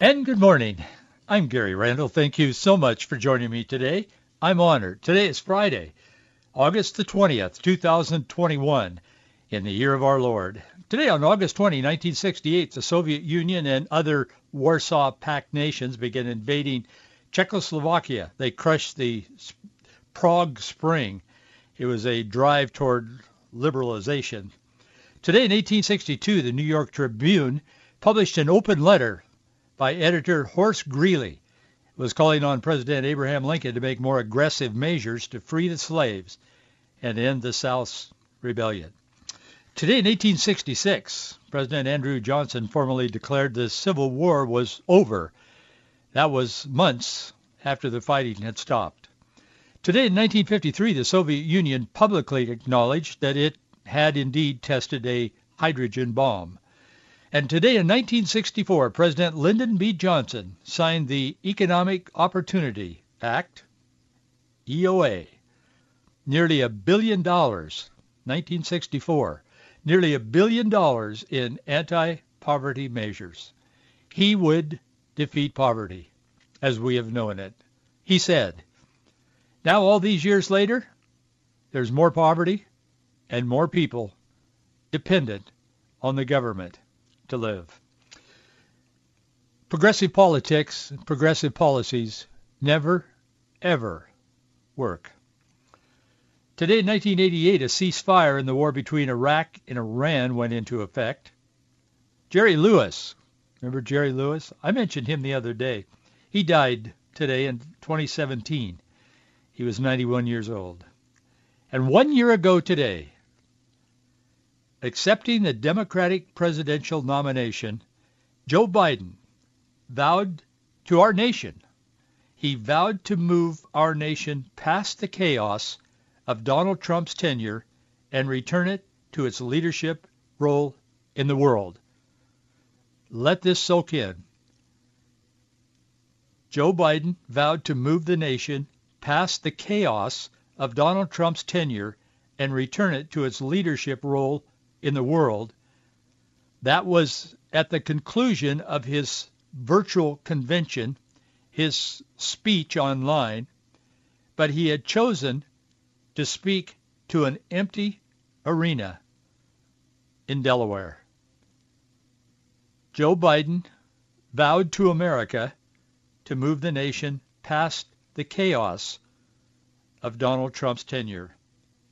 And good morning. I'm Gary Randall. Thank you so much for joining me today. I'm honored. Today is Friday, August the 20th, 2021, in the year of our Lord. Today on August 20, 1968, the Soviet Union and other Warsaw Pact nations began invading Czechoslovakia. They crushed the Prague Spring. It was a drive toward liberalization. Today in 1862, the New York Tribune published an open letter by editor Horace Greeley was calling on President Abraham Lincoln to make more aggressive measures to free the slaves and end the South's rebellion. Today in 1866, President Andrew Johnson formally declared the Civil War was over. That was months after the fighting had stopped. Today in 1953, the Soviet Union publicly acknowledged that it had indeed tested a hydrogen bomb. And today in 1964, President Lyndon B. Johnson signed the Economic Opportunity Act, EOA. Nearly a billion dollars, 1964, nearly a billion dollars in anti-poverty measures. He would defeat poverty as we have known it. He said, now all these years later, there's more poverty and more people dependent on the government to live. Progressive politics, progressive policies never, ever work. Today in 1988, a ceasefire in the war between Iraq and Iran went into effect. Jerry Lewis, remember Jerry Lewis? I mentioned him the other day. He died today in 2017. He was 91 years old. And one year ago today, accepting the Democratic presidential nomination, Joe Biden vowed to our nation, he vowed to move our nation past the chaos of Donald Trump's tenure and return it to its leadership role in the world. Let this soak in. Joe Biden vowed to move the nation past the chaos of Donald Trump's tenure and return it to its leadership role in the world. That was at the conclusion of his virtual convention, his speech online, but he had chosen to speak to an empty arena in Delaware. Joe Biden vowed to America to move the nation past the chaos of Donald Trump's tenure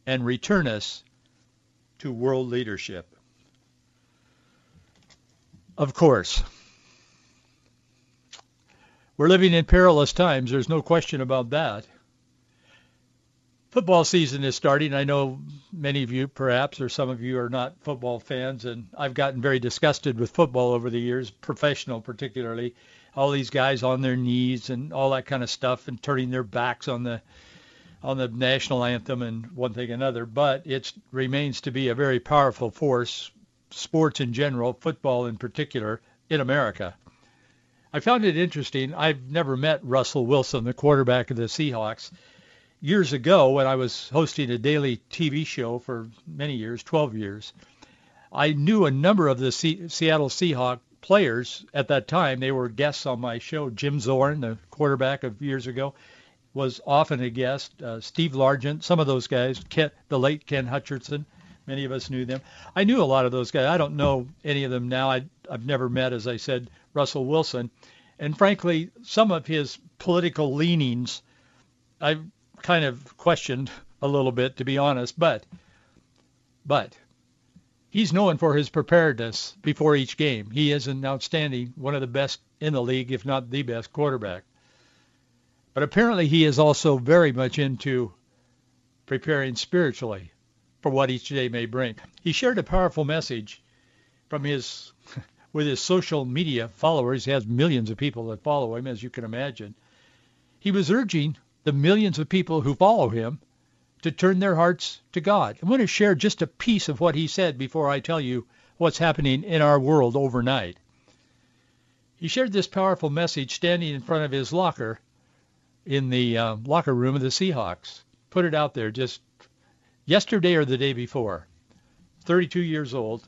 and return us to world leadership. Of course, we're living in perilous times. There's no question about that. Football season is starting. I know many of you, perhaps, or some of you are not football fans, and I've gotten very disgusted with football over the years, professional particularly. All these guys on their knees and all that kind of stuff, and turning their backs on the on the national anthem and one thing another, but it remains to be a very powerful force, sports in general, football in particular, in America. I found it interesting. I've never met Russell Wilson, the quarterback of the Seahawks. Years ago, when I was hosting a daily TV show for many years, 12 years, I knew a number of the C- Seattle Seahawk players at that time. They were guests on my show. Jim Zorn, the quarterback of years ago, was often a guest. Uh, Steve Largent, some of those guys, Ken, the late Ken Hutcherson, many of us knew them. I knew a lot of those guys. I don't know any of them now. I, I've never met, as I said, Russell Wilson. And frankly, some of his political leanings, I've kind of questioned a little bit, to be honest. But, but he's known for his preparedness before each game. He is an outstanding, one of the best in the league, if not the best quarterback. But apparently he is also very much into preparing spiritually for what each day may bring. He shared a powerful message from his with his social media followers. He has millions of people that follow him, as you can imagine. He was urging the millions of people who follow him to turn their hearts to God. I want to share just a piece of what he said before I tell you what's happening in our world overnight. He shared this powerful message standing in front of his locker in the uh, locker room of the Seahawks. Put it out there just yesterday or the day before. 32 years old.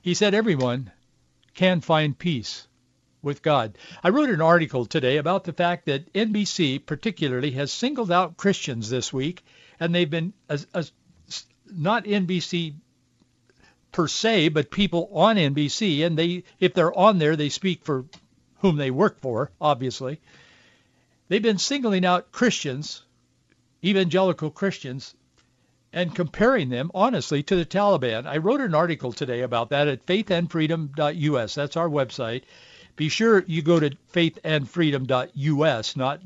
He said everyone can find peace with God. I wrote an article today about the fact that NBC particularly has singled out Christians this week, and they've been as, as not NBC per se, but people on NBC, and they if they're on there, they speak for whom they work for, obviously. They've been singling out Christians, evangelical Christians, and comparing them honestly to the Taliban. I wrote an article today about that at faithandfreedom.us. That's our website. Be sure you go to faithandfreedom.us, not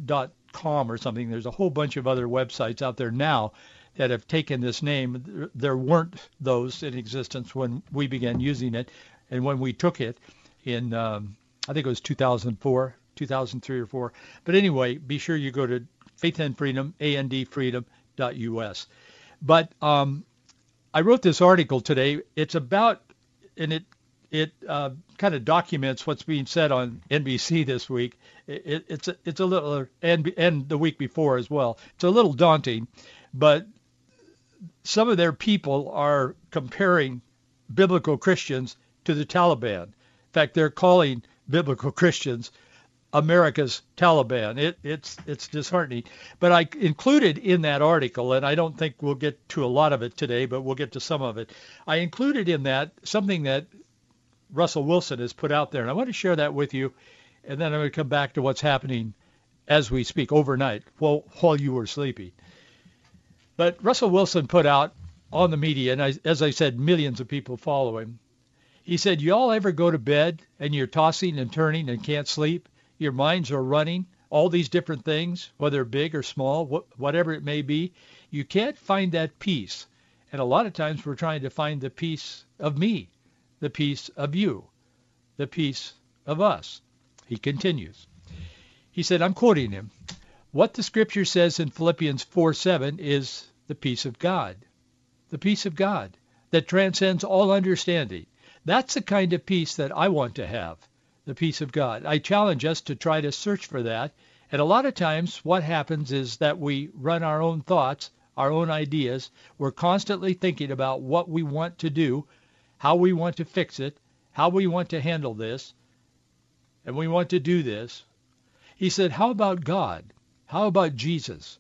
.com or something. There's a whole bunch of other websites out there now that have taken this name. There weren't those in existence when we began using it, and when we took it in, um, I think it was 2004, 2003 or four. But anyway, be sure you go to faithandfreedom, andfreedom.us. But um, I wrote this article today. It's about, and it it uh, kind of documents what's being said on NBC this week. It, it's a, it's a little and and the week before as well. It's a little daunting, but some of their people are comparing biblical Christians to the Taliban. In fact, they're calling biblical Christians America's Taliban. It, it's it's disheartening. But I included in that article, and I don't think we'll get to a lot of it today, but we'll get to some of it. I included in that something that Russell Wilson has put out there, and I want to share that with you, and then I'm going to come back to what's happening as we speak overnight while while you were sleeping. But Russell Wilson put out on the media, and I, as I said, millions of people follow him. He said, "Y'all ever go to bed and you're tossing and turning and can't sleep?" Your minds are running, all these different things, whether big or small, wh- whatever it may be, you can't find that peace. And a lot of times we're trying to find the peace of me, the peace of you, the peace of us. He continues. He said, I'm quoting him, what the scripture says in Philippians 4, 7 is the peace of God. The peace of God that transcends all understanding. That's the kind of peace that I want to have the peace of God. I challenge us to try to search for that. And a lot of times what happens is that we run our own thoughts, our own ideas. We're constantly thinking about what we want to do, how we want to fix it, how we want to handle this, and we want to do this. He said, how about God? How about Jesus?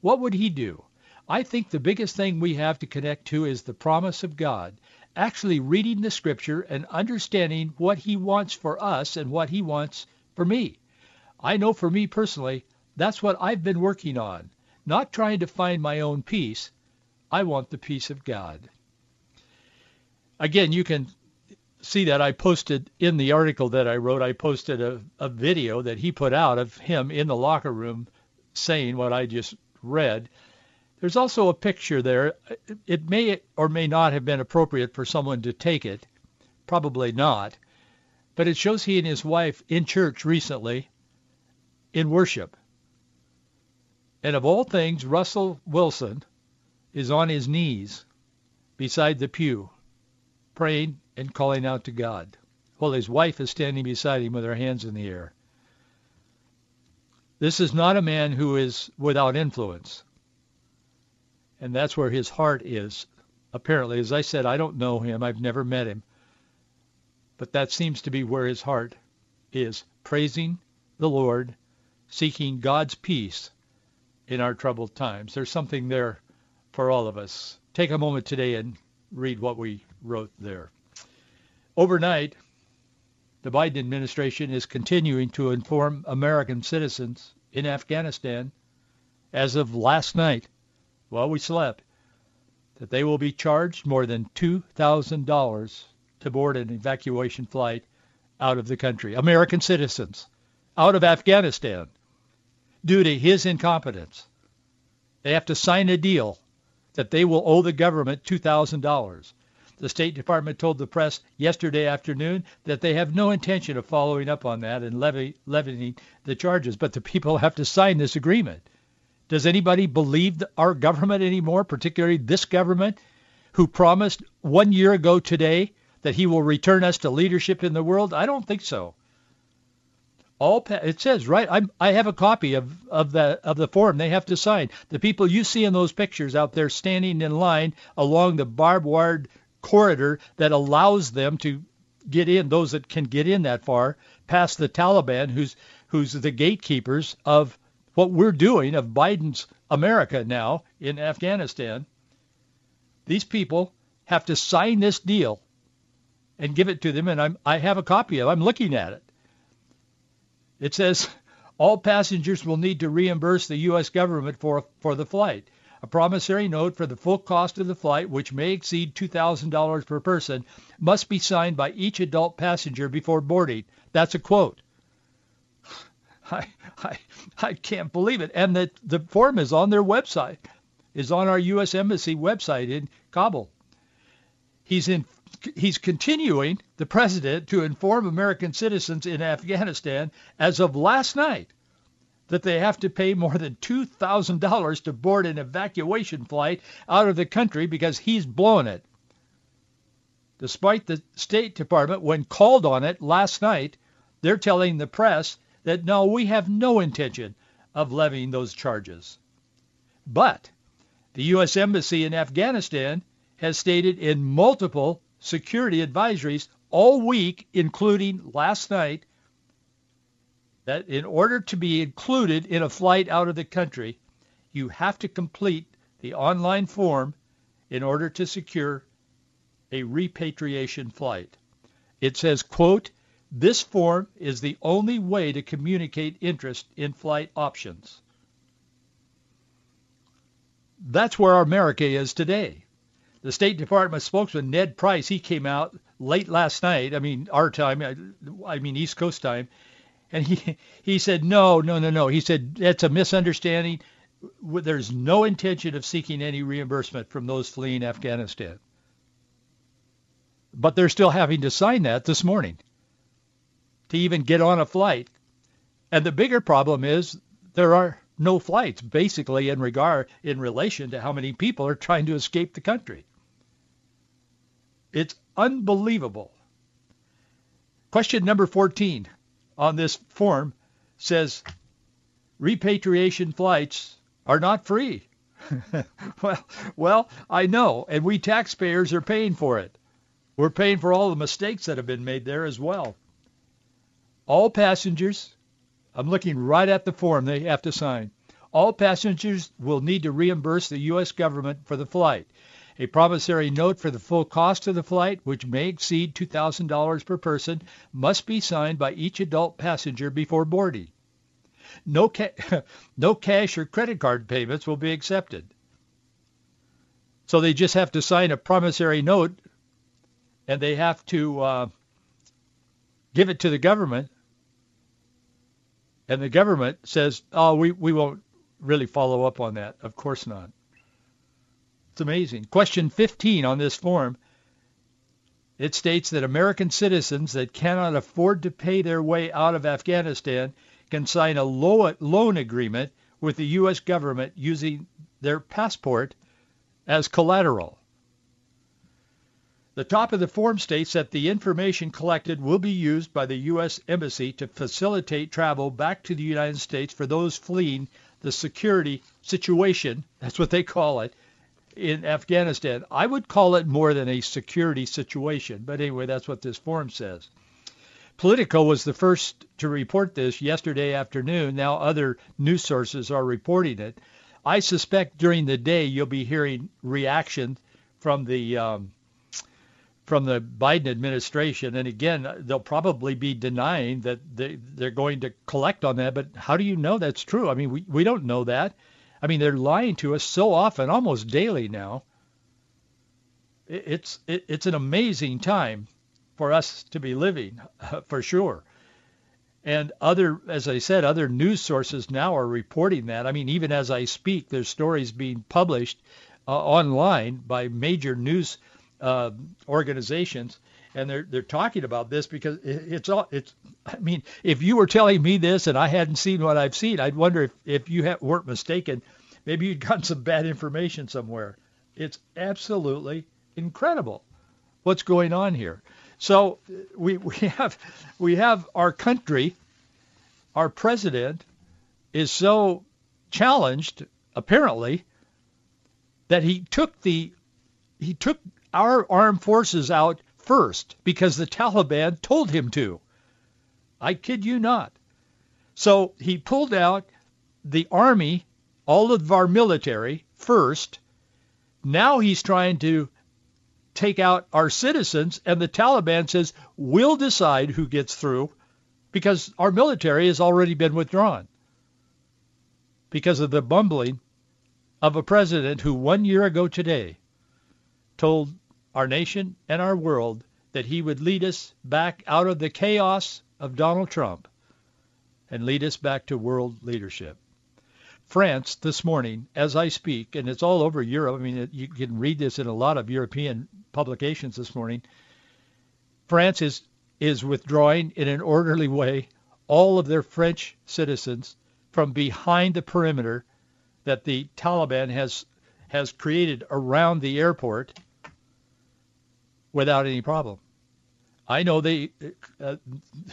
What would he do? I think the biggest thing we have to connect to is the promise of God actually reading the scripture and understanding what he wants for us and what he wants for me. I know for me personally, that's what I've been working on, not trying to find my own peace. I want the peace of God. Again, you can see that I posted in the article that I wrote, I posted a, a video that he put out of him in the locker room saying what I just read. There's also a picture there. It may or may not have been appropriate for someone to take it. Probably not. But it shows he and his wife in church recently in worship. And of all things, Russell Wilson is on his knees beside the pew, praying and calling out to God, while his wife is standing beside him with her hands in the air. This is not a man who is without influence and that's where his heart is. Apparently, as I said, I don't know him. I've never met him. But that seems to be where his heart is, praising the Lord, seeking God's peace in our troubled times. There's something there for all of us. Take a moment today and read what we wrote there. Overnight, the Biden administration is continuing to inform American citizens in Afghanistan as of last night while we slept that they will be charged more than $2,000 to board an evacuation flight out of the country. American citizens out of Afghanistan due to his incompetence. They have to sign a deal that they will owe the government $2,000. The State Department told the press yesterday afternoon that they have no intention of following up on that and levy, levying the charges, but the people have to sign this agreement. Does anybody believe our government anymore, particularly this government, who promised one year ago today that he will return us to leadership in the world? I don't think so. All it says right. I'm, I have a copy of, of the of the form they have to sign. The people you see in those pictures out there standing in line along the barbed wire corridor that allows them to get in. Those that can get in that far past the Taliban, who's who's the gatekeepers of what we're doing of Biden's America now in Afghanistan. These people have to sign this deal and give it to them, and I'm I have a copy of. it. I'm looking at it. It says all passengers will need to reimburse the U.S. government for, for the flight. A promissory note for the full cost of the flight, which may exceed $2,000 per person, must be signed by each adult passenger before boarding. That's a quote. I, I, I can't believe it. And the, the form is on their website, is on our U.S. Embassy website in Kabul. He's in he's continuing, the president, to inform American citizens in Afghanistan as of last night that they have to pay more than $2,000 to board an evacuation flight out of the country because he's blown it. Despite the State Department, when called on it last night, they're telling the press that no, we have no intention of levying those charges. But the U.S. Embassy in Afghanistan has stated in multiple security advisories all week, including last night, that in order to be included in a flight out of the country, you have to complete the online form in order to secure a repatriation flight. It says, quote, this form is the only way to communicate interest in flight options. That's where America is today the State Department spokesman Ned Price, he came out late last night. I mean, our time. I mean, East Coast time, and he he said no, no, no, no. He said that's a misunderstanding. There's no intention of seeking any reimbursement from those fleeing Afghanistan. But they're still having to sign that this morning to even get on a flight. And the bigger problem is there are no flights basically in regard in relation to how many people are trying to escape the country. It's unbelievable. Question number 14 on this form says repatriation flights are not free. well, well, I know, and we taxpayers are paying for it. We're paying for all the mistakes that have been made there as well. All passengers, I'm looking right at the form they have to sign. All passengers will need to reimburse the U.S. government for the flight. A promissory note for the full cost of the flight, which may exceed $2,000 per person, must be signed by each adult passenger before boarding. No, ca- no cash or credit card payments will be accepted. So they just have to sign a promissory note and they have to uh, give it to the government. And the government says, oh, we, we won't really follow up on that. Of course not. It's amazing. Question 15 on this form. It states that American citizens that cannot afford to pay their way out of Afghanistan can sign a loan agreement with the U.S. government using their passport as collateral. The top of the form states that the information collected will be used by the U.S. Embassy to facilitate travel back to the United States for those fleeing the security situation, that's what they call it, in Afghanistan. I would call it more than a security situation, but anyway, that's what this form says. Politico was the first to report this yesterday afternoon. Now other news sources are reporting it. I suspect during the day you'll be hearing reaction from the um, from the Biden administration. And again, they'll probably be denying that they, they're going to collect on that. But how do you know that's true? I mean, we, we don't know that. I mean, they're lying to us so often, almost daily now. It's it, it's an amazing time for us to be living, for sure. And other, as I said, other news sources now are reporting that. I mean, even as I speak, there's stories being published uh, online by major news uh, organizations, and they're they're talking about this because it's all it's. I mean, if you were telling me this and I hadn't seen what I've seen, I'd wonder if if you ha- weren't mistaken. Maybe you'd gotten some bad information somewhere. It's absolutely incredible what's going on here. So we we have we have our country, our president is so challenged apparently that he took the he took our armed forces out first because the Taliban told him to. I kid you not. So he pulled out the army, all of our military first. Now he's trying to take out our citizens, and the Taliban says, we'll decide who gets through because our military has already been withdrawn because of the bumbling of a president who one year ago today told our nation and our world that he would lead us back out of the chaos of Donald Trump and lead us back to world leadership. France this morning, as I speak, and it's all over Europe. I mean, you can read this in a lot of European publications this morning. France is is withdrawing in an orderly way all of their French citizens from behind the perimeter that the Taliban has has created around the airport without any problem. I know they. Uh,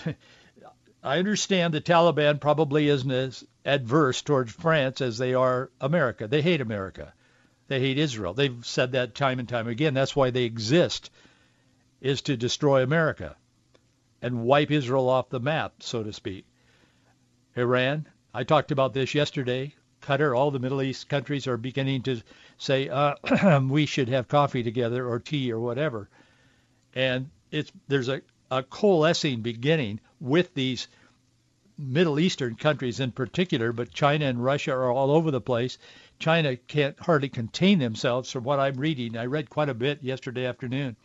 I understand the Taliban probably isn't as adverse towards France as they are America. They hate America. They hate Israel. They've said that time and time again. That's why they exist, is to destroy America and wipe Israel off the map, so to speak. Iran, I talked about this yesterday. Qatar, all the Middle East countries are beginning to say uh, we should have coffee together or tea or whatever. And it's there's a, a coalescing beginning with these Middle Eastern countries in particular, but China and Russia are all over the place. China can't hardly contain themselves from what I'm reading. I read quite a bit yesterday afternoon.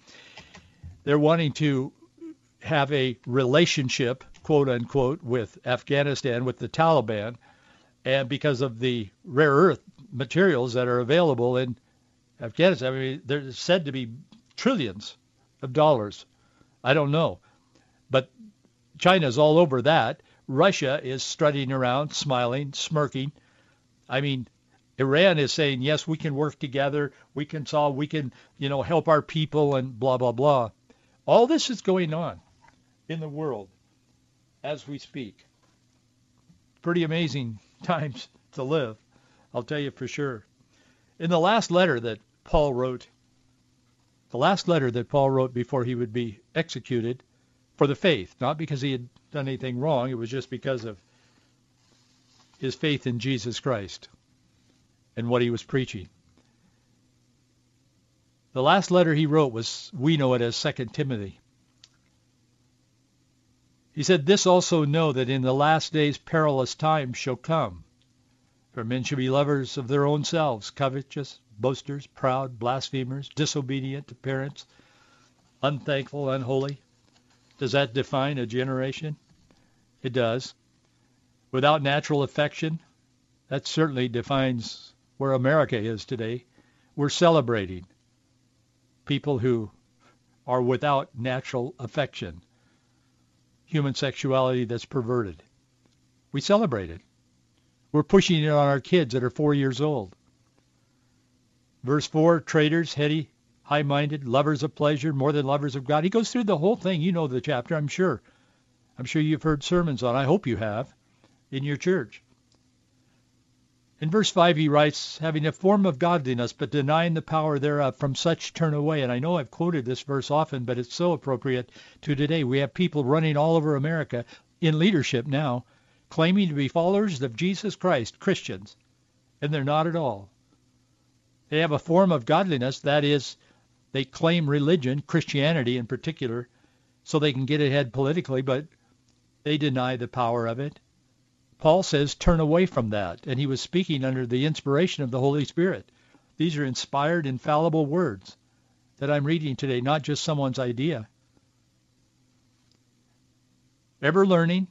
They're wanting to have a relationship, quote unquote, with Afghanistan, with the Taliban, and because of the rare earth materials that are available in Afghanistan, I mean, they're said to be trillions of dollars. I don't know. But China's all over that. Russia is strutting around, smiling, smirking. I mean, Iran is saying, yes, we can work together. We can solve, we can, you know, help our people and blah, blah, blah. All this is going on in the world as we speak. Pretty amazing times to live, I'll tell you for sure. In the last letter that Paul wrote, the last letter that Paul wrote before he would be executed for the faith, not because he had done anything wrong. It was just because of his faith in Jesus Christ and what he was preaching. The last letter he wrote was, we know it as Second Timothy. He said, This also know that in the last days perilous times shall come. For men shall be lovers of their own selves, covetous, boasters, proud, blasphemers, disobedient to parents, unthankful, unholy, does that define a generation? It does. Without natural affection, that certainly defines where America is today. We're celebrating people who are without natural affection, human sexuality that's perverted. We celebrate it. We're pushing it on our kids that are four years old. Verse 4, traitors, heady, high-minded, lovers of pleasure more than lovers of God. He goes through the whole thing. You know the chapter, I'm sure. I'm sure you've heard sermons on. I hope you have in your church. In verse 5 he writes, having a form of godliness, but denying the power thereof, from such turn away. And I know I've quoted this verse often, but it's so appropriate to today. We have people running all over America in leadership now, claiming to be followers of Jesus Christ, Christians, and they're not at all. They have a form of godliness, that is, they claim religion, Christianity in particular, so they can get ahead politically, but they deny the power of it. Paul says, turn away from that. And he was speaking under the inspiration of the Holy Spirit. These are inspired, infallible words that I'm reading today, not just someone's idea. Ever learning,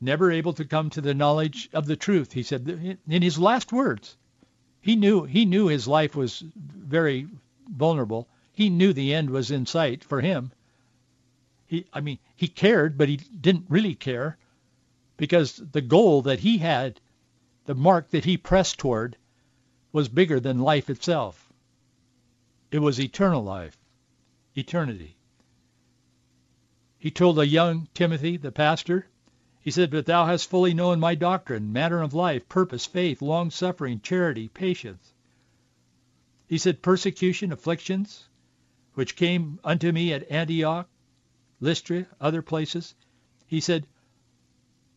never able to come to the knowledge of the truth, he said in his last words. He knew he knew his life was very vulnerable. he knew the end was in sight for him. He, I mean, he cared, but he didn't really care because the goal that he had, the mark that he pressed toward, was bigger than life itself. It was eternal life, eternity. He told a young Timothy, the pastor, he said, But thou hast fully known my doctrine, manner of life, purpose, faith, long-suffering, charity, patience. He said, Persecution, afflictions, which came unto me at Antioch, Lystra, other places. He said,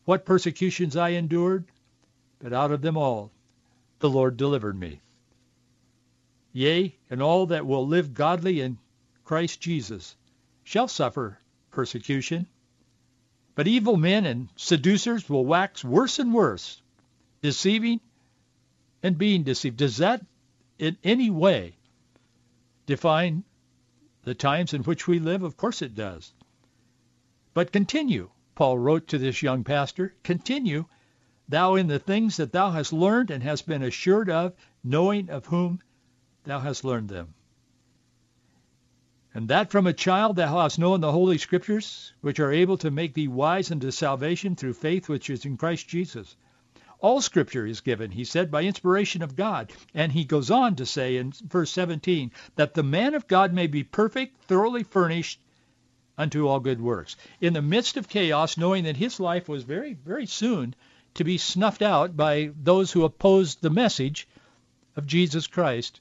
What persecutions I endured, but out of them all the Lord delivered me. Yea, and all that will live godly in Christ Jesus shall suffer persecution. But evil men and seducers will wax worse and worse, deceiving and being deceived. Does that in any way define the times in which we live? Of course it does. But continue, Paul wrote to this young pastor, continue thou in the things that thou hast learned and hast been assured of, knowing of whom thou hast learned them. And that from a child thou hast known the Holy Scriptures, which are able to make thee wise unto salvation through faith which is in Christ Jesus. All Scripture is given, he said, by inspiration of God. And he goes on to say in verse 17, that the man of God may be perfect, thoroughly furnished unto all good works. In the midst of chaos, knowing that his life was very, very soon to be snuffed out by those who opposed the message of Jesus Christ,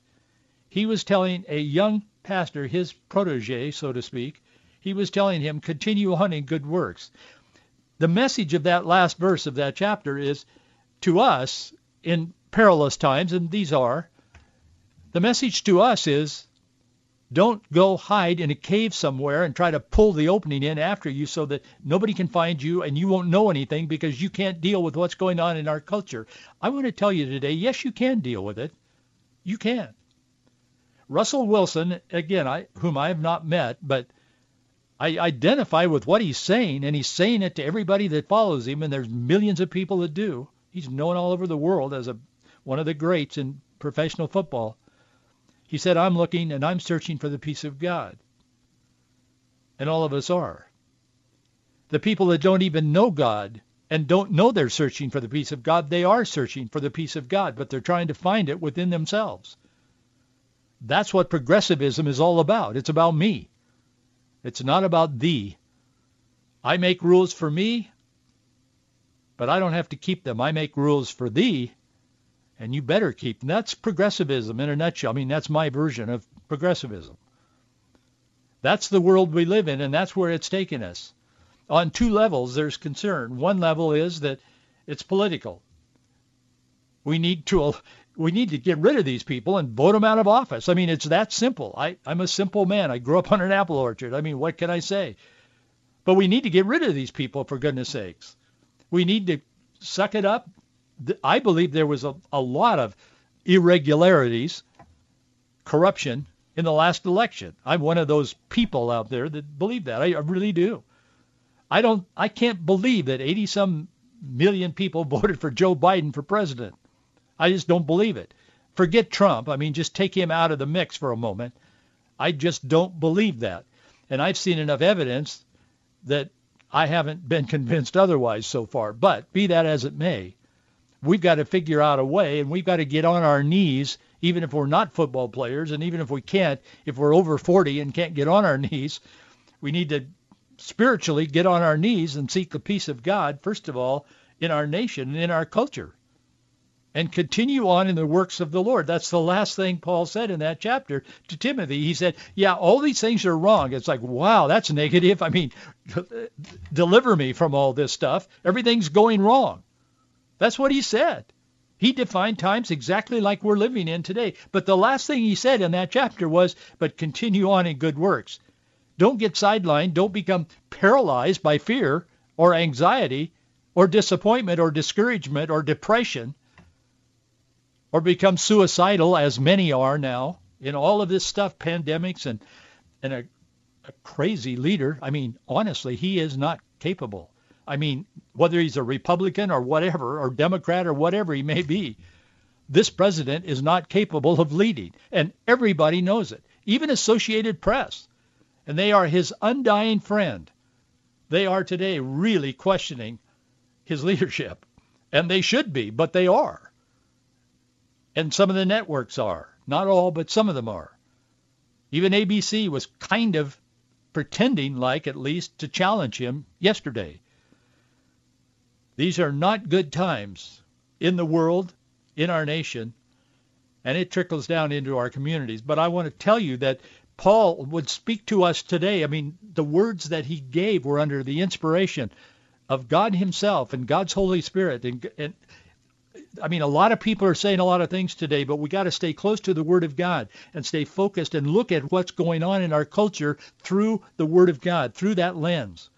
he was telling a young pastor, his protege, so to speak, he was telling him, continue on in good works. The message of that last verse of that chapter is to us in perilous times, and these are, the message to us is don't go hide in a cave somewhere and try to pull the opening in after you so that nobody can find you and you won't know anything because you can't deal with what's going on in our culture. I want to tell you today, yes, you can deal with it. You can. Russell Wilson, again, I, whom I have not met, but I identify with what he's saying, and he's saying it to everybody that follows him, and there's millions of people that do. He's known all over the world as a one of the greats in professional football. He said, I'm looking and I'm searching for the peace of God. And all of us are. The people that don't even know God and don't know they're searching for the peace of God, they are searching for the peace of God, but they're trying to find it within themselves. That's what progressivism is all about. It's about me. It's not about thee. I make rules for me, but I don't have to keep them. I make rules for thee, and you better keep them. That's progressivism in a nutshell. I mean, that's my version of progressivism. That's the world we live in, and that's where it's taken us. On two levels, there's concern. One level is that it's political. We need to we need to get rid of these people and vote them out of office. I mean, it's that simple. I, I'm a simple man. I grew up on an apple orchard. I mean, what can I say? But we need to get rid of these people, for goodness sakes. We need to suck it up. I believe there was a, a lot of irregularities, corruption in the last election. I'm one of those people out there that believe that. I, I really do. I don't. I can't believe that 80 some million people voted for Joe Biden for president. I just don't believe it. Forget Trump. I mean, just take him out of the mix for a moment. I just don't believe that. And I've seen enough evidence that I haven't been convinced otherwise so far. But be that as it may, we've got to figure out a way and we've got to get on our knees, even if we're not football players and even if we can't, if we're over 40 and can't get on our knees, we need to spiritually get on our knees and seek the peace of God, first of all, in our nation and in our culture and continue on in the works of the Lord. That's the last thing Paul said in that chapter to Timothy. He said, yeah, all these things are wrong. It's like, wow, that's negative. I mean, deliver me from all this stuff. Everything's going wrong. That's what he said. He defined times exactly like we're living in today. But the last thing he said in that chapter was, but continue on in good works. Don't get sidelined. Don't become paralyzed by fear or anxiety or disappointment or discouragement or depression or become suicidal, as many are now in all of this stuff, pandemics and and a, a crazy leader. I mean, honestly, he is not capable. I mean, whether he's a Republican or whatever, or Democrat or whatever he may be, this president is not capable of leading, and everybody knows it. even Associated Press. And they are his undying friend. They are today really questioning his leadership. And they should be, but they are. And some of the networks are. Not all, but some of them are. Even ABC was kind of pretending like, at least, to challenge him yesterday. These are not good times in the world, in our nation, and it trickles down into our communities. But I want to tell you that Paul would speak to us today. I mean, the words that he gave were under the inspiration of God himself and God's Holy Spirit. And, and I mean, a lot of people are saying a lot of things today, but we got to stay close to the Word of God and stay focused and look at what's going on in our culture through the Word of God, through that lens.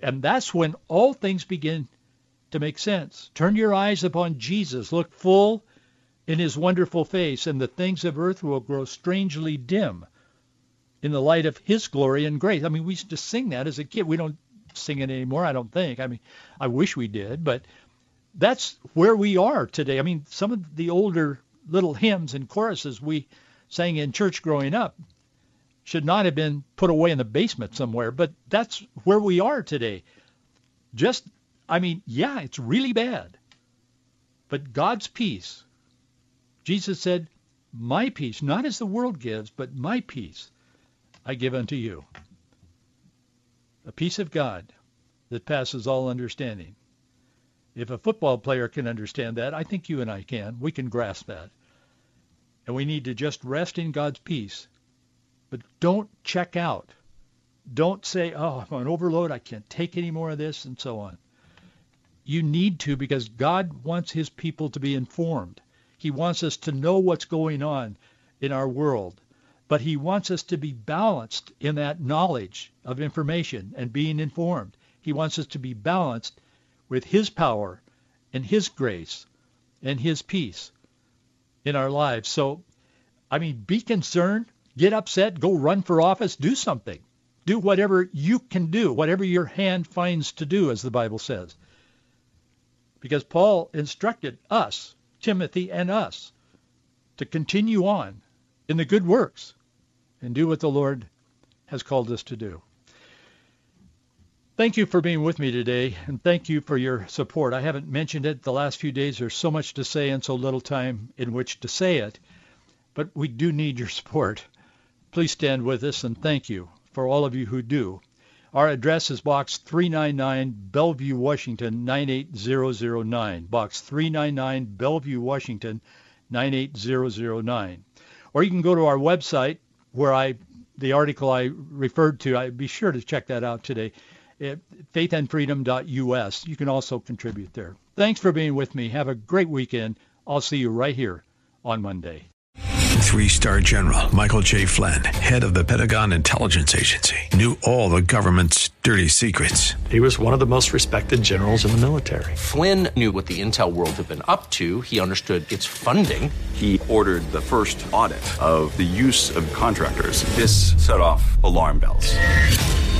And that's when all things begin to make sense. Turn your eyes upon Jesus. Look full in his wonderful face, and the things of earth will grow strangely dim in the light of his glory and grace. I mean, we used to sing that as a kid. We don't sing it anymore, I don't think. I mean, I wish we did, but that's where we are today. I mean, some of the older little hymns and choruses we sang in church growing up should not have been put away in the basement somewhere, but that's where we are today. Just I mean, yeah, it's really bad. But God's peace, Jesus said, my peace, not as the world gives, but my peace I give unto you. A peace of God that passes all understanding. If a football player can understand that, I think you and I can. We can grasp that. And we need to just rest in God's peace. But don't check out. Don't say, oh, I'm on overload. I can't take any more of this and so on. You need to because God wants his people to be informed. He wants us to know what's going on in our world. But he wants us to be balanced in that knowledge of information and being informed. He wants us to be balanced with his power and his grace and his peace in our lives. So, I mean, be concerned, get upset, go run for office, do something. Do whatever you can do, whatever your hand finds to do, as the Bible says because Paul instructed us, Timothy and us, to continue on in the good works and do what the Lord has called us to do. Thank you for being with me today, and thank you for your support. I haven't mentioned it the last few days. There's so much to say and so little time in which to say it, but we do need your support. Please stand with us, and thank you for all of you who do. Our address is Box 399, Bellevue, Washington 98009. Box 399, Bellevue, Washington 98009. Or you can go to our website where I the article I referred to. I be sure to check that out today. At faithandfreedom.us. You can also contribute there. Thanks for being with me. Have a great weekend. I'll see you right here on Monday. Three star general Michael J. Flynn, head of the Pentagon Intelligence Agency, knew all the government's dirty secrets. He was one of the most respected generals in the military. Flynn knew what the intel world had been up to, he understood its funding. He ordered the first audit of the use of contractors. This set off alarm bells.